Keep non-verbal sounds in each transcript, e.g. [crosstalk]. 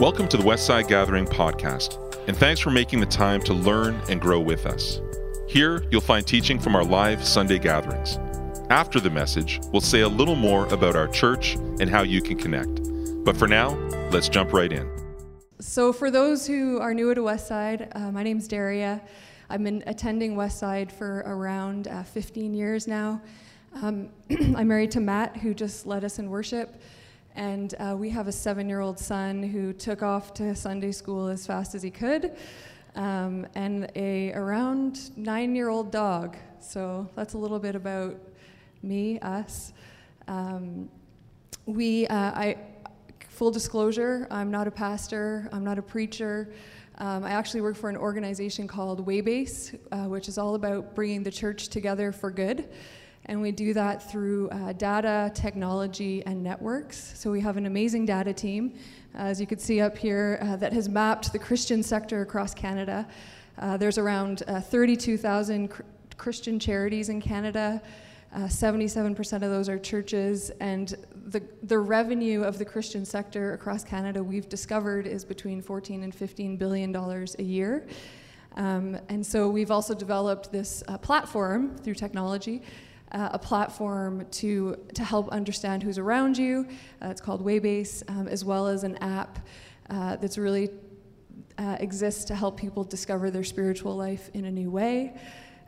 Welcome to the Westside Gathering podcast, and thanks for making the time to learn and grow with us. Here, you'll find teaching from our live Sunday gatherings. After the message, we'll say a little more about our church and how you can connect. But for now, let's jump right in. So, for those who are new to Westside, uh, my name's Daria. I've been attending Westside for around uh, 15 years now. Um, [clears throat] I'm married to Matt, who just led us in worship. And uh, we have a seven year old son who took off to Sunday school as fast as he could, um, and a around nine year old dog. So that's a little bit about me, us. Um, we, uh, I, full disclosure, I'm not a pastor, I'm not a preacher. Um, I actually work for an organization called Waybase, uh, which is all about bringing the church together for good. And we do that through uh, data, technology, and networks. So we have an amazing data team, uh, as you can see up here, uh, that has mapped the Christian sector across Canada. Uh, there's around uh, 32,000 cr- Christian charities in Canada. 77% of those are churches, and the, the revenue of the Christian sector across Canada, we've discovered, is between 14 and 15 billion dollars a year. Um, and so we've also developed this uh, platform through technology uh, a platform to, to help understand who's around you. Uh, it's called Waybase, um, as well as an app uh, that's really uh, exists to help people discover their spiritual life in a new way.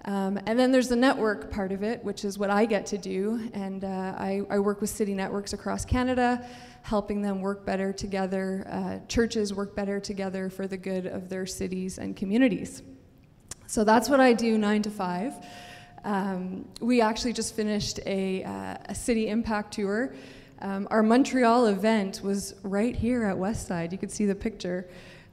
Um, and then there's the network part of it, which is what I get to do. And uh, I, I, work with city networks across Canada, helping them work better together, uh, churches work better together for the good of their cities and communities. So that's what I do nine to five. Um, we actually just finished a, uh, a city impact tour. Um, our Montreal event was right here at Westside. You could see the picture.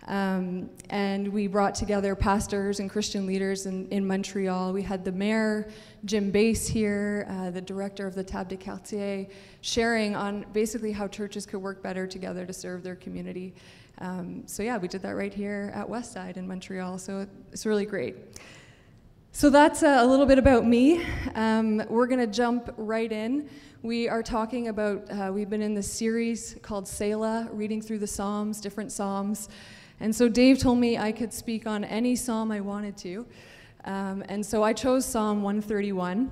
Um, and we brought together pastors and Christian leaders in, in Montreal. We had the mayor, Jim Beis, here, uh, the director of the Table de Quartiers, sharing on basically how churches could work better together to serve their community. Um, so, yeah, we did that right here at Westside in Montreal. So, it's really great. So that's uh, a little bit about me. Um, we're going to jump right in. We are talking about, uh, we've been in this series called Selah, reading through the Psalms, different Psalms. And so Dave told me I could speak on any Psalm I wanted to. Um, and so I chose Psalm 131.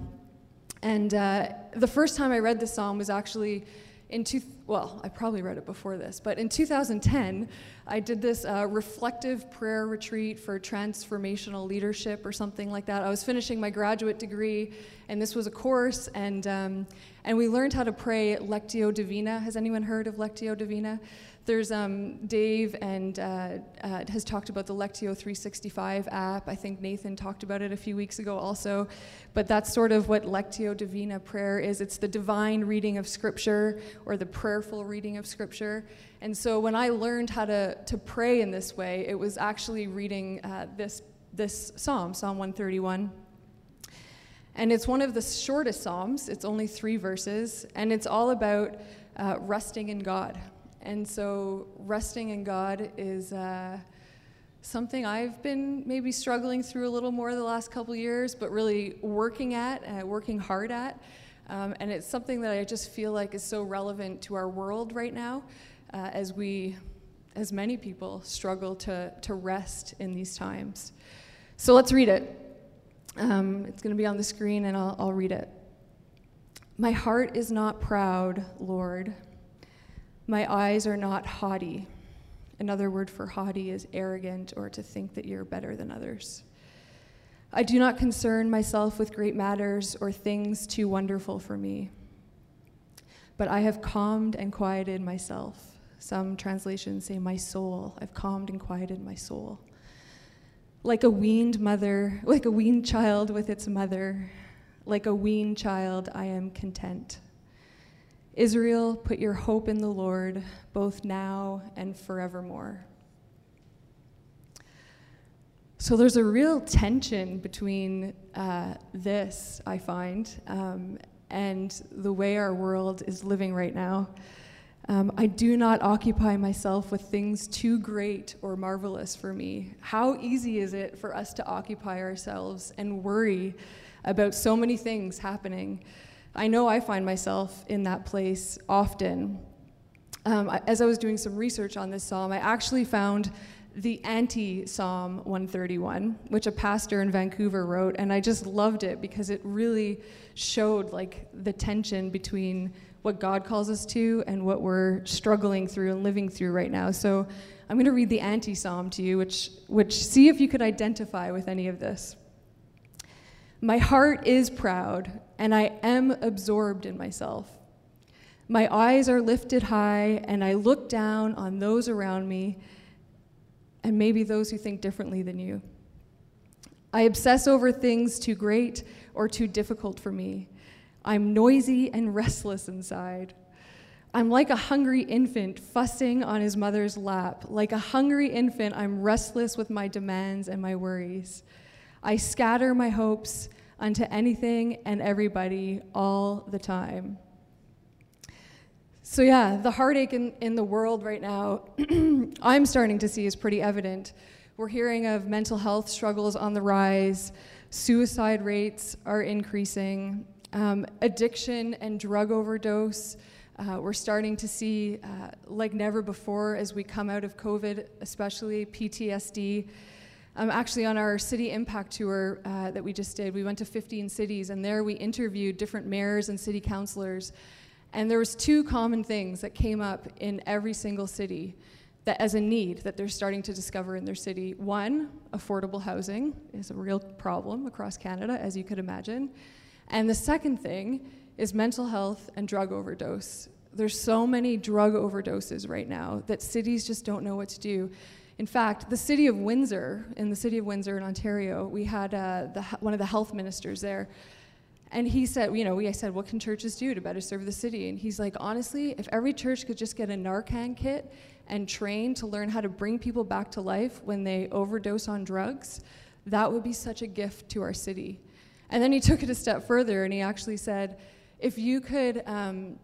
And uh, the first time I read the Psalm was actually in two, well, I probably read it before this, but in 2010, I did this uh, reflective prayer retreat for transformational leadership or something like that. I was finishing my graduate degree, and this was a course, and, um, and we learned how to pray Lectio Divina. Has anyone heard of Lectio Divina? There's um, Dave and uh, uh, has talked about the Lectio 365 app. I think Nathan talked about it a few weeks ago also. But that's sort of what Lectio Divina prayer is. It's the divine reading of Scripture or the prayerful reading of Scripture. And so when I learned how to, to pray in this way, it was actually reading uh, this, this psalm, Psalm 131. And it's one of the shortest psalms. It's only three verses, and it's all about uh, resting in God. And so, resting in God is uh, something I've been maybe struggling through a little more the last couple years, but really working at, uh, working hard at. Um, and it's something that I just feel like is so relevant to our world right now uh, as we, as many people, struggle to, to rest in these times. So let's read it. Um, it's going to be on the screen, and I'll, I'll read it. My heart is not proud, Lord my eyes are not haughty. Another word for haughty is arrogant or to think that you're better than others. I do not concern myself with great matters or things too wonderful for me. But I have calmed and quieted myself. Some translations say, My soul. I've calmed and quieted my soul. Like a weaned mother, [laughs] like a weaned child with its mother, like a weaned child, I am content. Israel, put your hope in the Lord, both now and forevermore. So there's a real tension between uh, this, I find, um, and the way our world is living right now. Um, I do not occupy myself with things too great or marvelous for me. How easy is it for us to occupy ourselves and worry about so many things happening? I know I find myself in that place often. um, as I was doing some research on this psalm, I actually found the anti Psalm 131, which a pastor in Vancouver wrote, and I just loved it because it really showed like the tension between what God calls us to and what we're struggling through and living through right now. So I'm going to read the anti Psalm to you, which, which see if you could identify with any of this. My heart is proud, and I am absorbed in myself. My eyes are lifted high, and I look down on those around me and maybe those who think differently than you. I obsess over things too great or too difficult for me. I'm noisy and restless inside. I'm like a hungry infant fussing on his mother's lap. Like a hungry infant, I'm restless with my demands and my worries. I scatter my hopes unto anything and everybody all the time. So, yeah, the heartache in, in the world right now, [clears throat] I'm starting to see is pretty evident. We're hearing of mental health struggles on the rise, suicide rates are increasing, um, addiction and drug overdose. Uh, we're starting to see, uh, like never before, as we come out of COVID, especially PTSD. Um, actually, on our city impact tour uh, that we just did, we went to 15 cities, and there we interviewed different mayors and city councilors and there was two common things that came up in every single city that as a need that they're starting to discover in their city. One, affordable housing is a real problem across Canada, as you could imagine. And the second thing is mental health and drug overdose. There's so many drug overdoses right now that cities just don't know what to do. In fact, the city of Windsor, in the city of Windsor in Ontario, we had uh, the, one of the health ministers there and he said, you know, we, I said, what can churches do to better serve the city? And he's like, honestly, if every church could just get a Narcan kit and train to learn how to bring people back to life when they overdose on drugs, that would be such a gift to our city. And then he [laughs] took it a step further and he actually said, if you could um,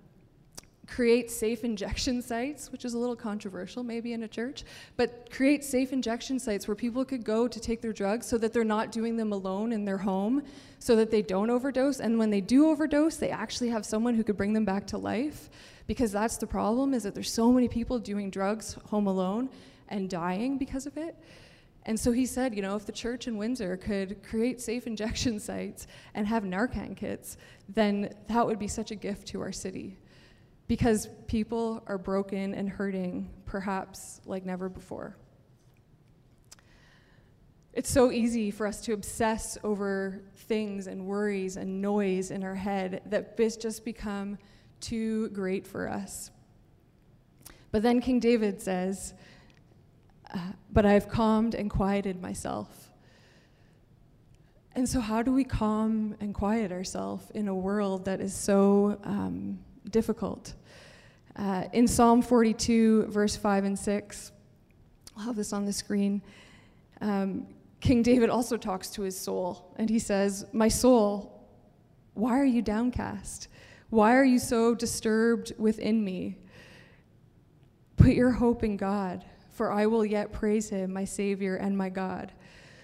create safe injection [laughs] sites, which is a little controversial maybe in a church, but create safe injection sites where people could go to take their drugs so that they're not doing them alone in their home, so that they don't overdose. And when they do overdose, they actually have someone who could bring them back to life. Because that's the problem is that there's so many people doing drugs home alone and dying because of it. And so he said, you know, if the church in Windsor could create safe [laughs] injection sites and have Narcan kits, then that would be such a gift to our city because people are broken and hurting, perhaps like never before. It's so easy for us to obsess over things and worries and noise in our head that just become too great for us. But then King David says, uh, But I've calmed and quieted myself. And so, how do we calm and quiet ourselves in a world that is so um, difficult? Uh, in Psalm 42, verse 5 and 6, I'll have this on the screen. Um, King David also talks to his soul, and he says, My soul, why are you downcast? Why are you so disturbed within me? Put your hope in God, for I will yet praise him, my Savior and my God.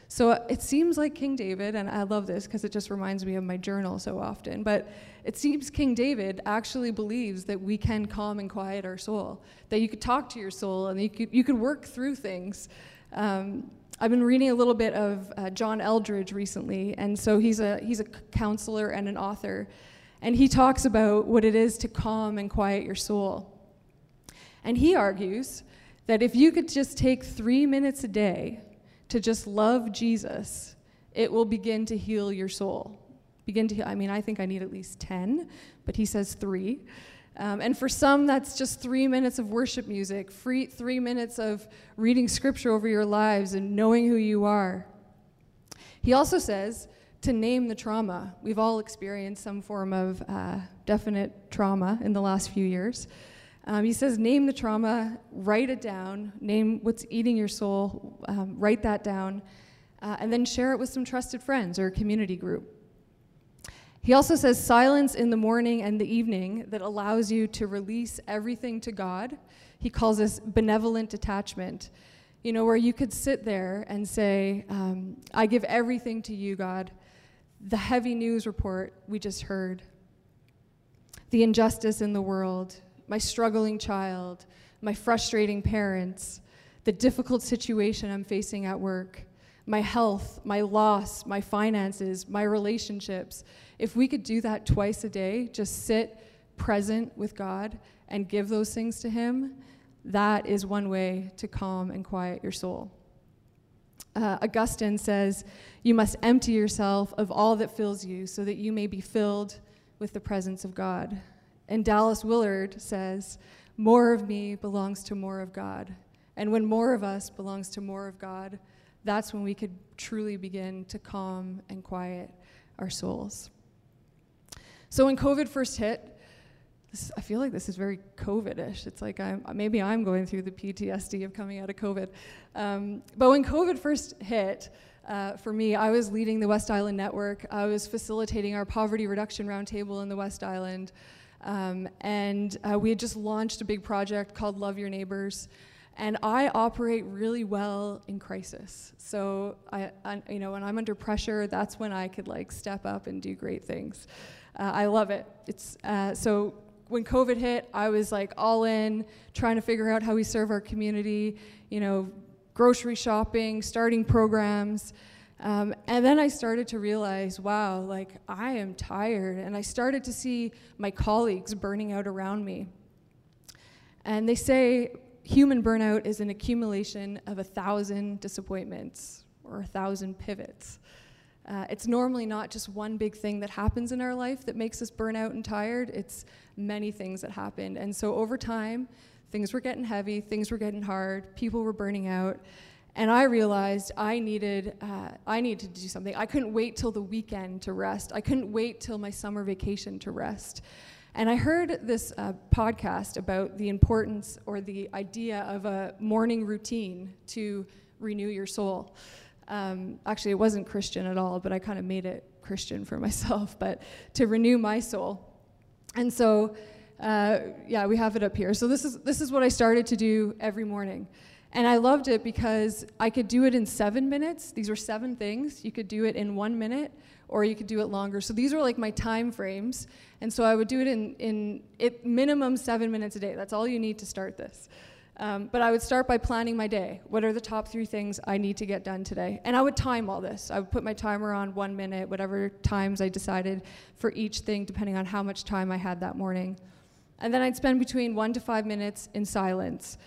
So it seems like King David, and I love this because it just reminds me of my journal so often, but it seems King David actually believes that we can calm and quiet our soul, that you could talk to your soul and you could, you could work through things. Um, I've been reading a little bit of uh, John Eldredge recently, and so he's a, he's a counselor and an author, and he talks about what it is to calm and quiet your soul. And he argues that if you could just take three minutes a day to just love Jesus, it will begin to heal your soul. Begin to heal. I mean, I think I need at least 10, but he says three. Um, and for some, that's just three minutes of worship music, free, three minutes of reading scripture over your lives and knowing who you are. He also says to name the trauma. We've all experienced some form of uh, definite trauma in the last few years. Um, he says, name the trauma, write it down, name what's eating your soul, um, write that down, uh, and then share it with some trusted friends or a community group. He also says silence in the morning and the evening that allows you to release everything to God. He calls this benevolent detachment. You know, where you could sit there and say, um, I give everything to you, God. The heavy news report we just heard, the injustice in the world, my struggling child, my frustrating parents, the difficult situation I'm facing at work, my health, my loss, my finances, my relationships. If we could do that twice a day, just sit present with God and give those things to Him, that is one way to calm and quiet your soul. Uh, Augustine says, You must empty yourself of all that fills you so that you may be filled with the presence of God. And Dallas Willard says, More of me belongs to more of God. And when more of us belongs to more of God, that's when we could truly begin to calm and quiet our souls. So when COVID first hit, this, I feel like this is very COVID-ish. It's like I'm, maybe I'm going through the PTSD of coming out of COVID. Um, but when COVID first hit, uh, for me, I was leading the West Island Network. I was facilitating our poverty reduction roundtable in the West Island. Um, and uh, we had just launched a big project called Love Your Neighbors. And I operate really well in crisis. So, I, I, you know, when I'm under pressure, that's when I could like step up and do great things. Uh, I love it. It's uh, so when COVID hit, I was like all in, trying to figure out how we serve our community, you know, grocery shopping, starting programs. Um, and then I started to realize, wow, like I am tired. And I started to see my colleagues burning out around me. And they say human burnout is an accumulation of a thousand disappointments or a thousand pivots. Uh, it's normally not just one big thing that happens in our life that makes us burn out and tired, it's many things that happened. And so over time, things were getting heavy, things were getting hard, people were burning out. And I realized I needed, uh, I needed to do something. I couldn't wait till the weekend to rest. I couldn't wait till my summer vacation to rest. And I heard this uh, podcast about the importance or the idea of a morning routine to renew your soul. Um, actually, it wasn't Christian at all, but I kind of made it Christian for [laughs] myself, but to renew my soul. And so, uh, yeah, we have it up here. So this is this is what I started to do every morning, and I loved it because I could do it in seven minutes. These were seven things. You could do it in one minute, or you could do it longer. So these were like my time frames, and so I would do it in in it minimum seven minutes a day. That's all you need to start this. Um, but I would start by planning my day. What are the top three things I need to get done today? And I would time all this. I would put my timer on one minute, whatever times I decided for each thing, depending on how much time I had that morning. And then I'd spend between one to five minutes in silence.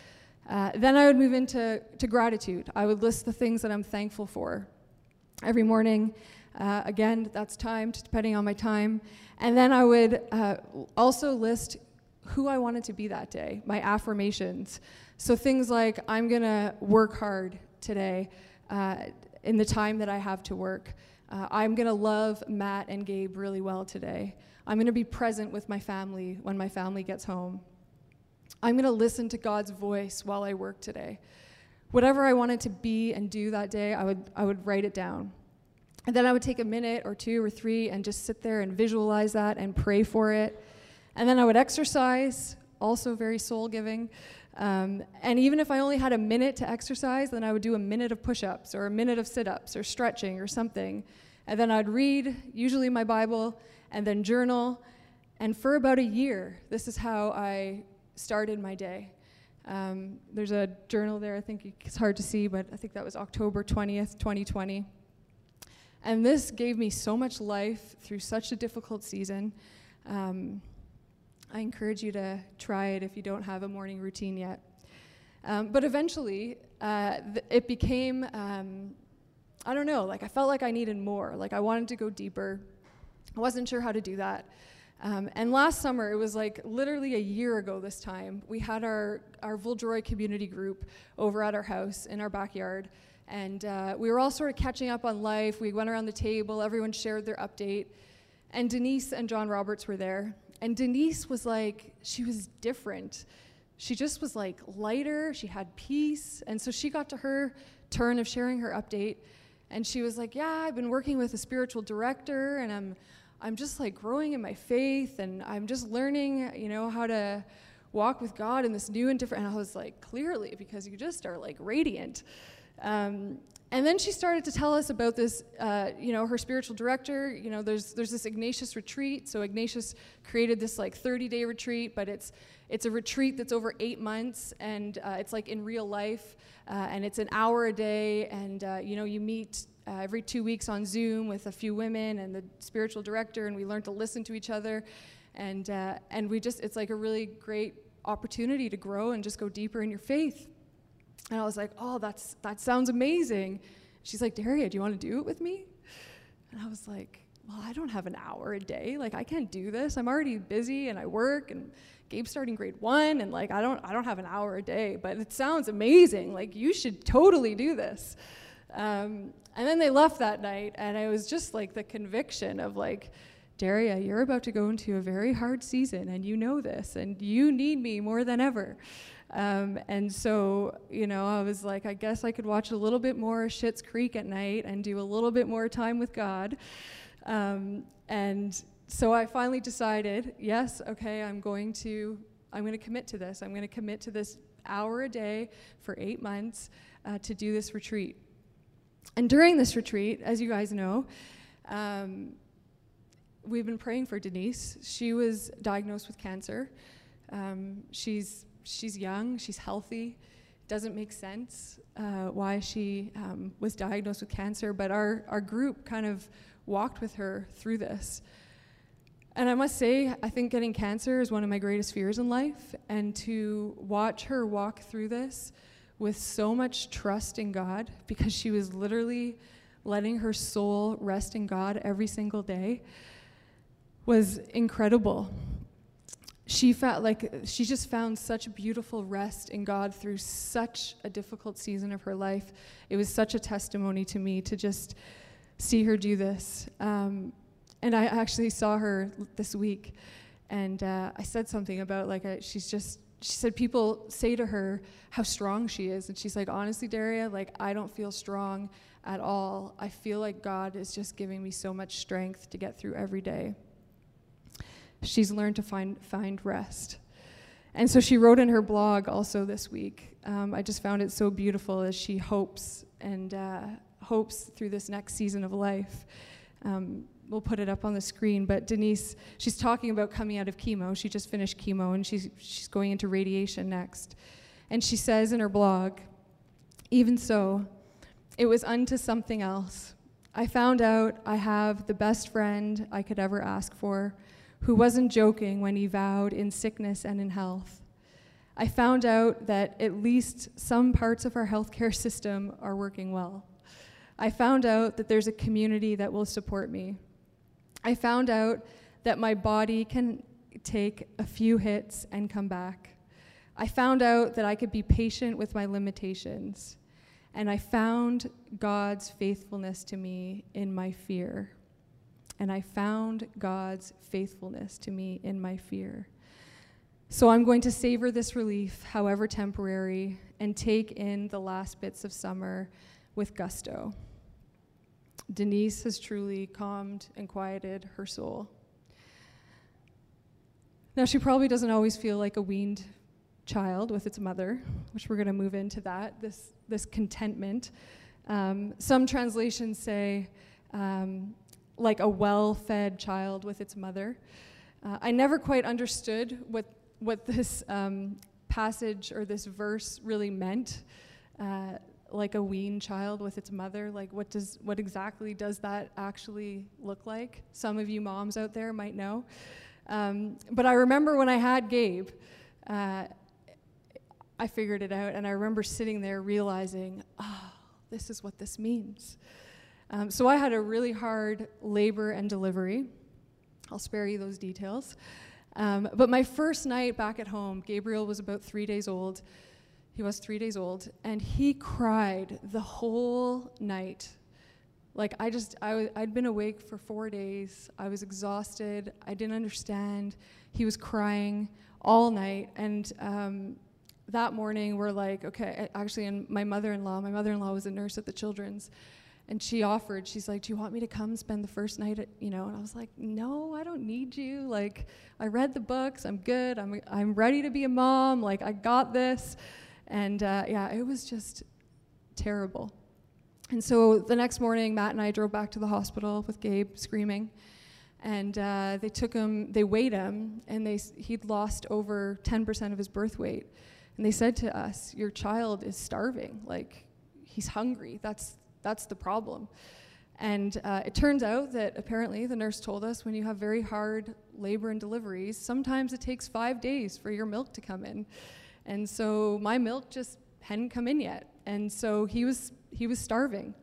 Uh, then I would move into to gratitude. I would list the things that I'm thankful for every morning. Uh, again, that's timed depending on my time. And then I would uh, also list who I wanted to be that day, my affirmations. So things like, I'm going to work hard today uh, in the time that I have to work. Uh, I'm going to love Matt and Gabe really well today. I'm going to be present with my family when my family gets home. I'm going to listen to God's voice while I work today. Whatever I wanted to be and do that day, I would, I would write it down. And then I would take a minute or two or three and just sit there and visualize that and pray for it. And then I would exercise, also very soul giving. Um, and even if I only had a minute to exercise, then I would do a minute of push ups or a minute of sit ups or stretching or something. And then I'd read, usually my Bible, and then journal. And for about a year, this is how I started my day. Um, there's a journal there, I think it's hard to see, but I think that was October 20th, 2020. And this gave me so much life through such a difficult season. Um, I encourage you to try it if you don't have a morning routine yet. Um, but eventually, uh, it became, um, I don't know, like I felt like I needed more. Like I wanted to go deeper. I wasn't sure how to do that. Um, and last summer, it was like literally a year ago this time, we had our, our Vuldroy community group over at our house in our backyard. And uh, we were all sort of catching up on life. We went around the table, everyone shared their update. And Denise and John Roberts were there. And Denise was like, she was different. She just was like lighter, she had peace. And so she got to her turn of sharing her update. And she was like, Yeah, I've been working with a spiritual director and I'm I'm just like growing in my faith and I'm just learning, you know, how to walk with God in this new and different. And I was like, clearly, because you just are like radiant. Um, and then she started to tell us about this, uh, you know, her spiritual director. You know, there's there's this Ignatius retreat. So Ignatius created this like 30-day retreat, but it's it's a retreat that's over eight months, and uh, it's like in real life, uh, and it's an hour a day, and uh, you know, you meet uh, every two weeks on Zoom with a few women and the spiritual director, and we learn to listen to each other, and uh, and we just it's like a really great opportunity to grow and just go deeper in your faith. And I was like, oh, that's, that sounds amazing. She's like, Daria, do you want to do it with me? And I was like, well, I don't have an hour a day. Like, I can't do this. I'm already busy and I work and Gabe's starting grade one and like, I don't, I don't have an hour a day, but it sounds amazing. Like, you should totally do this. Um, and then they left that night and it was just like the conviction of like, Daria, you're about to go into a very hard season and you know this and you need me more than ever. Um, and so, you know, I was like, I guess I could watch a little bit more Schitt's Creek at night and do a little bit more time with God. Um, and so I finally decided, yes, okay, I'm going to, I'm going to commit to this. I'm going to commit to this hour a day for eight months uh, to do this retreat. And during this retreat, as you guys know, um, we've been praying for Denise. She was diagnosed with cancer. Um, she's she's young, she's healthy. Doesn't make sense uh, why she um, was diagnosed with cancer, but our, our group kind of walked with her through this. And I must say, I think getting cancer is one of my greatest fears in life. And to watch her walk through this with so much trust in God, because she was literally letting her soul rest in God every single day, was incredible she felt like she just found such beautiful rest in God through such a difficult season of her life. It was such a testimony to me to just see her do this. Um, and I actually saw her this week, and uh, I said something about like she's just. She said people say to her how strong she is, and she's like, honestly, Daria, like I don't feel strong at all. I feel like God is just giving me so much strength to get through every day she's learned to find, find rest. And so she wrote in her blog also this week. Um, I just found it so beautiful as she hopes and uh, hopes through this next season of life. Um, we'll put it up on the screen, but Denise, she's talking about coming out of chemo. She just finished chemo and she's, she's going into radiation next. And she says in her blog, even so, it was unto something else. I found out I have the best friend I could ever ask for who wasn't joking when he vowed in sickness and in health. I found out that at least some parts of our healthcare system are working well. I found out that there's a community that will support me. I found out that my body can take a few hits and come back. I found out that I could be patient with my limitations. And I found God's faithfulness to me in my fear and I found God's faithfulness to me in my fear. So I'm going to savor this relief, however temporary, and take in the last bits of summer with gusto. Denise has truly calmed and quieted her soul. Now, she probably doesn't always feel like a weaned child with its mother, which we're going to move into that, this, this contentment. Um, some translations say, um, like a well fed child with its mother. Uh, I never quite understood what, what this um, passage or this verse really meant. Uh, like a weaned child with its mother like what does what exactly does that actually look like some of you moms out there might know um, but i remember when i had gabe uh, i figured it out and i remember sitting there realizing oh this is what this means um, so I had a really hard labor and delivery. I'll spare you those details. Um, but my first night back at home, Gabriel was about three days old. He was three days old, and he cried the whole night. Like I just, I w- I'd been awake for four days. I was exhausted. I didn't understand. He was crying all night, and um, that morning we're like, okay. Actually, and my mother-in-law, my mother-in-law was a nurse at the Children's, and she offered she's like do you want me to come spend the first night at you know and i was like no i don't need you like i read the books i'm good i'm, I'm ready to be a mom like i got this and uh, yeah it was just terrible. And so the next morning, Matt and I drove back to the hospital with Gabe screaming. And uh, they took him, they weighed him, and they, he'd lost over 10% of his birth weight. And they said to us, Your child is starving. Like, he's hungry. That's, that's the problem. And uh, it turns out that apparently the nurse told us when you have very hard labor and deliveries, sometimes it takes five days for your milk to come in. And so my milk just hadn't come in yet. And so he was, he was starving.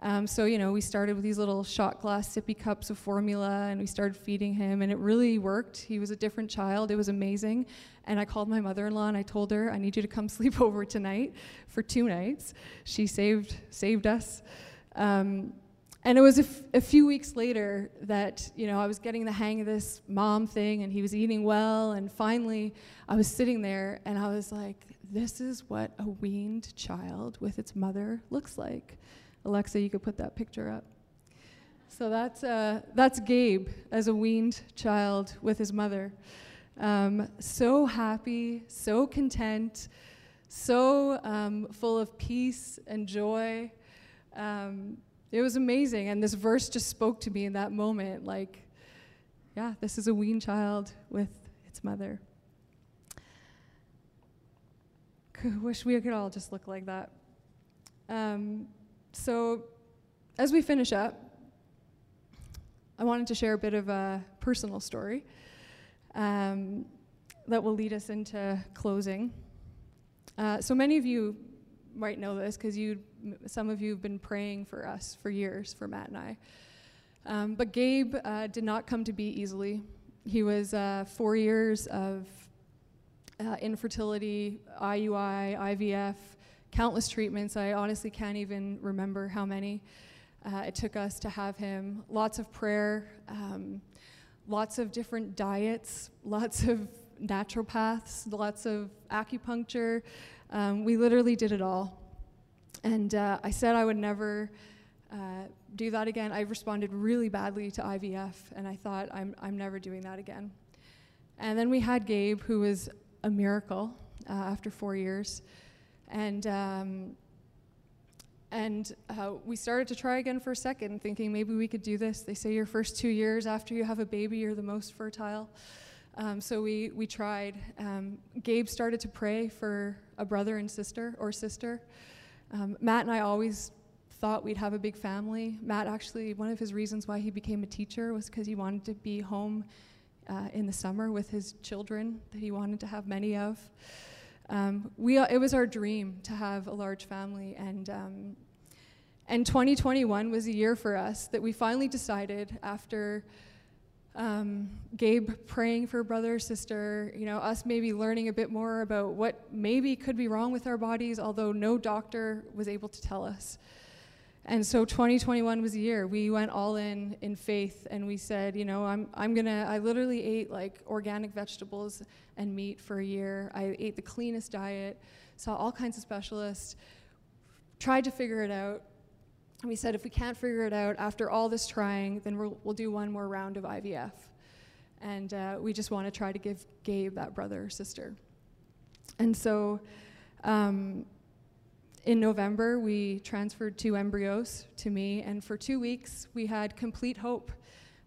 Um, so, you know, we started with these little shot glass sippy cups of formula and we started feeding him, and it really worked. He was a different child. It was amazing. And I called my mother in law and I told her, I need you to come [laughs] sleep over tonight for two nights. She saved, saved us. Um, and it was a, few weeks later that, you know, I was getting the hang of this mom thing and he was eating well. And finally, I was sitting there and I was like, this is what a weaned child with its mother looks like. Alexa, you could put that picture up. So that's, uh, that's Gabe as a weaned child with his mother. Um, so happy, so content, so um, full of peace and joy. Um, it was amazing. And this verse just spoke to me in that moment like, yeah, this is a weaned child with its mother. Wish we could all just look like that. Um, so, as we finish up, I wanted to share a bit of a personal story um, that will lead us into closing. Uh, so, many of you might know this because you, some of you have been praying for us for years, for Matt and I. Um, but Gabe uh, did not come to be easily. He was uh, four years of uh, infertility, IUI, IVF, countless treatments. I honestly can't even remember how many uh, it took us to have him. Lots of prayer, um, lots of different diets, [laughs] lots of naturopaths, lots of acupuncture. Um, we literally did it all. And uh, I said I would never uh, do that again. I responded really badly to IVF, and I thought, I'm, I'm never doing that again. And then we had Gabe, who was a miracle uh, after four years. And, um, and uh, we started to try again for a second, thinking maybe we could do this. They say your first two years after you have a baby, you're the most fertile. Um, so we, we tried. Um, Gabe started to pray for a brother and sister or sister. Um, Matt and I always thought we'd have a big family. Matt actually, one of his reasons why he became a teacher was because he wanted to be home uh, in the summer with his children that he wanted to have many of. Um, we, it was our dream to have a large family, and um, and 2021 was a year for us that we finally decided after um, Gabe praying for brother sister, you know, us maybe learning a bit more about what maybe could be wrong with our bodies, although no doctor was able to tell us. And so 2021 was a year. We went all in in faith and we said, you know, I'm, I'm gonna, I literally ate like organic vegetables and meat for a year. I ate the cleanest diet, saw all kinds of specialists, tried to figure it out. We said, if we can't figure it out after all this trying, then we'll, we'll do one more round of IVF. And uh, we just want to try to give Gabe that brother or sister. And so, um, in November, we transferred two embryos to me, and for two weeks, we had complete hope.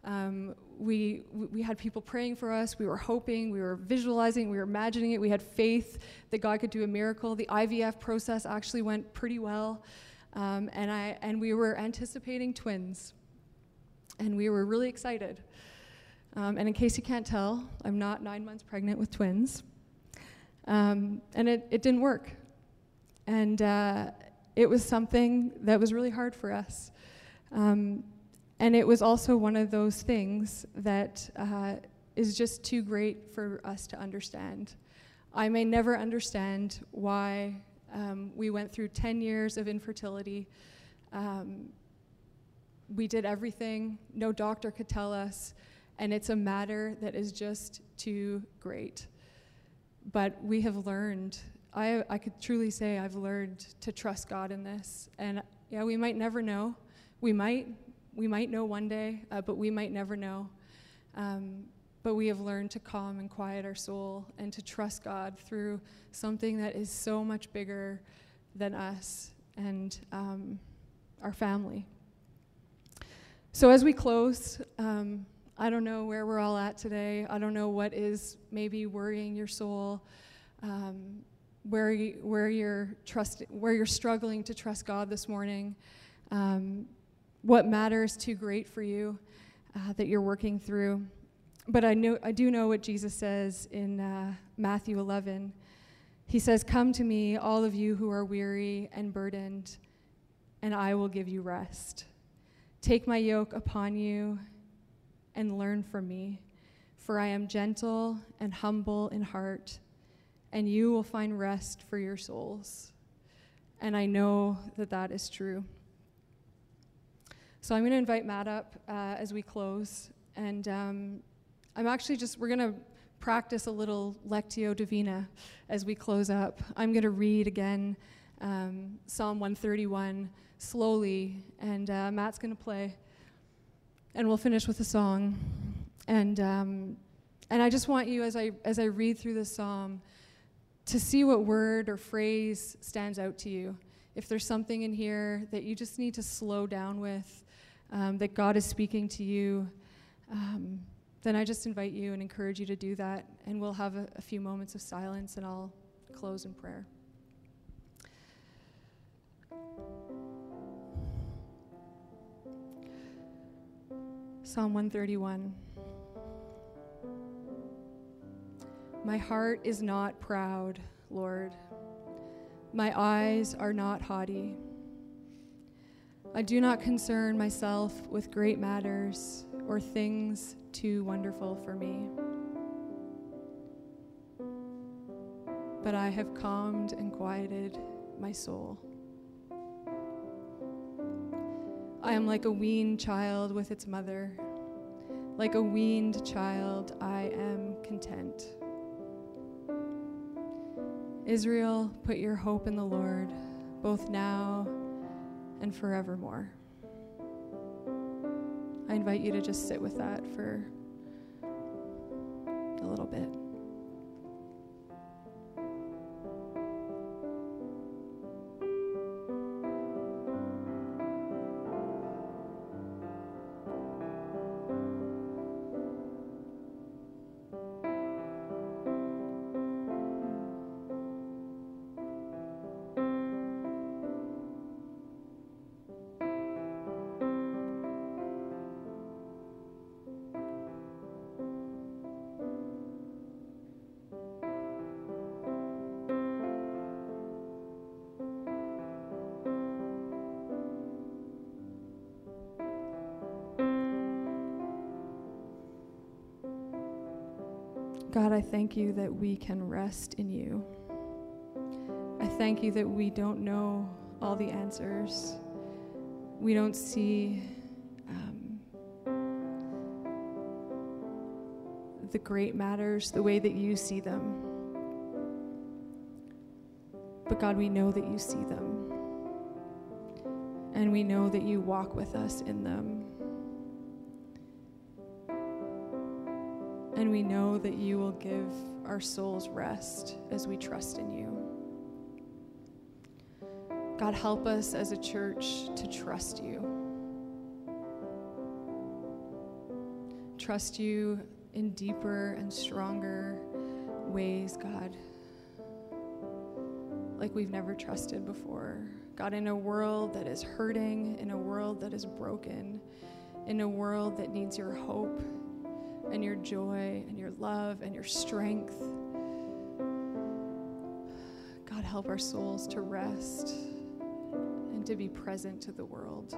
Um, we, we had people praying for us. We were hoping, we were visualizing, we were imagining it. We had faith that God could do a miracle. The IVF process actually went pretty well, um, and, I, and we were anticipating twins. And we were really excited. Um, and in case you can't tell, I'm not nine months pregnant with twins. Um, and it, it didn't work. And uh, it was something that was really hard for us. Um, and it was also one of those things that uh, is just too great for us to understand. I may never understand why um, we went through 10 years of infertility. Um, we did everything, no doctor could tell us, and it's a matter that is just too great. But we have learned I, I could truly say I've learned to trust God in this. And yeah, we might never know. We might, we might know one day, uh, but we might never know. Um, but we have learned to calm and quiet our soul and to trust God through something that is so much bigger than us. and um, our family. So, as we close, um, I don't know where we're all at today. I don't know what is maybe worrying your soul, um, where, you, where, you're trust, where you're struggling to trust God this morning, um, what matters too great for you uh, that you're working through. But I, know, I do know what Jesus says in uh, Matthew 11. He says, Come to me, all of you who are weary and burdened, and I will give you rest. Take my yoke upon you and learn from me, for I am gentle and humble in heart, and you will find rest for your souls. And I know that that is true. So I'm going to invite Matt up uh, as we close. And um, I'm actually just, we're going to practice a little Lectio Divina as we close up. I'm going to read again um, Psalm 131 slowly, and uh, Matt's going to play. And we'll finish with a song. And, um, and I just want you, as I, as I read through the psalm, to see what word or phrase stands out to you. If there's something in here that you just need to slow down with, um, that God is speaking to you, um, then I just invite you and encourage you to do that. And we'll have a, a few moments of silence, and I'll close in prayer. Psalm 131. My heart is not proud, Lord. My eyes are not haughty. I do not concern myself with great matters or things too wonderful for me. But I have calmed and quieted my soul. I am like a weaned child with its mother. Like a weaned child, I am content. Israel, put your hope in the Lord, both now and forevermore. I invite you to just sit with that for a little bit. God, I thank you that we can rest in you. I thank you that we don't know all the answers. We don't see um, the great matters the way that you see them. But God, we know that you see them. And we know that you walk with us in them. And we know that you will give our souls rest as we trust in you. God, help us as a church to trust you. Trust you in deeper and stronger ways, God, like we've never trusted before. God, in a world that is hurting, in a world that is broken, in a world that needs your hope and your joy and your love and your strength. God, help our souls to rest and to be present to the world.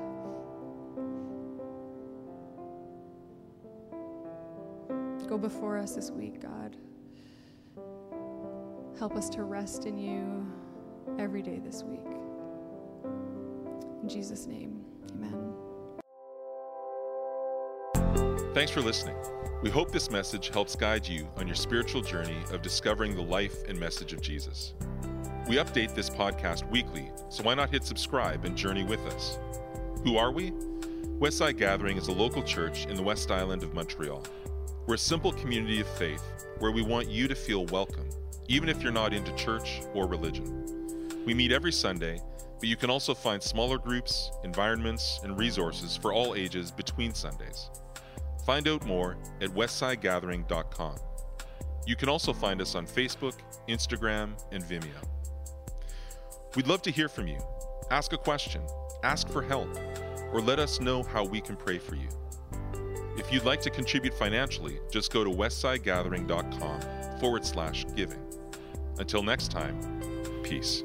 Go before us this week, God. Help us to rest in you every day this week. In Jesus' name, amen. Thanks for listening. We hope this message helps guide you on your spiritual journey of discovering the life and message of Jesus. We update this podcast weekly, so why not hit subscribe and journey with us? Who are we? Westside Gathering is a local church in the West Island of Montreal. We're a simple community of faith where we want you to feel welcome, even if you're not into church or religion. We meet every Sunday but you can also find smaller groups, environments, and resources for all ages between Sundays. Find out more at westsidegathering.com. You can also find us on Facebook, Instagram, and Vimeo. We'd love to hear from you. Ask a question, ask for help, or let us know how we can pray for you. If you'd like to contribute financially, just go to westsidegathering.com forward slash giving. Until next time, peace.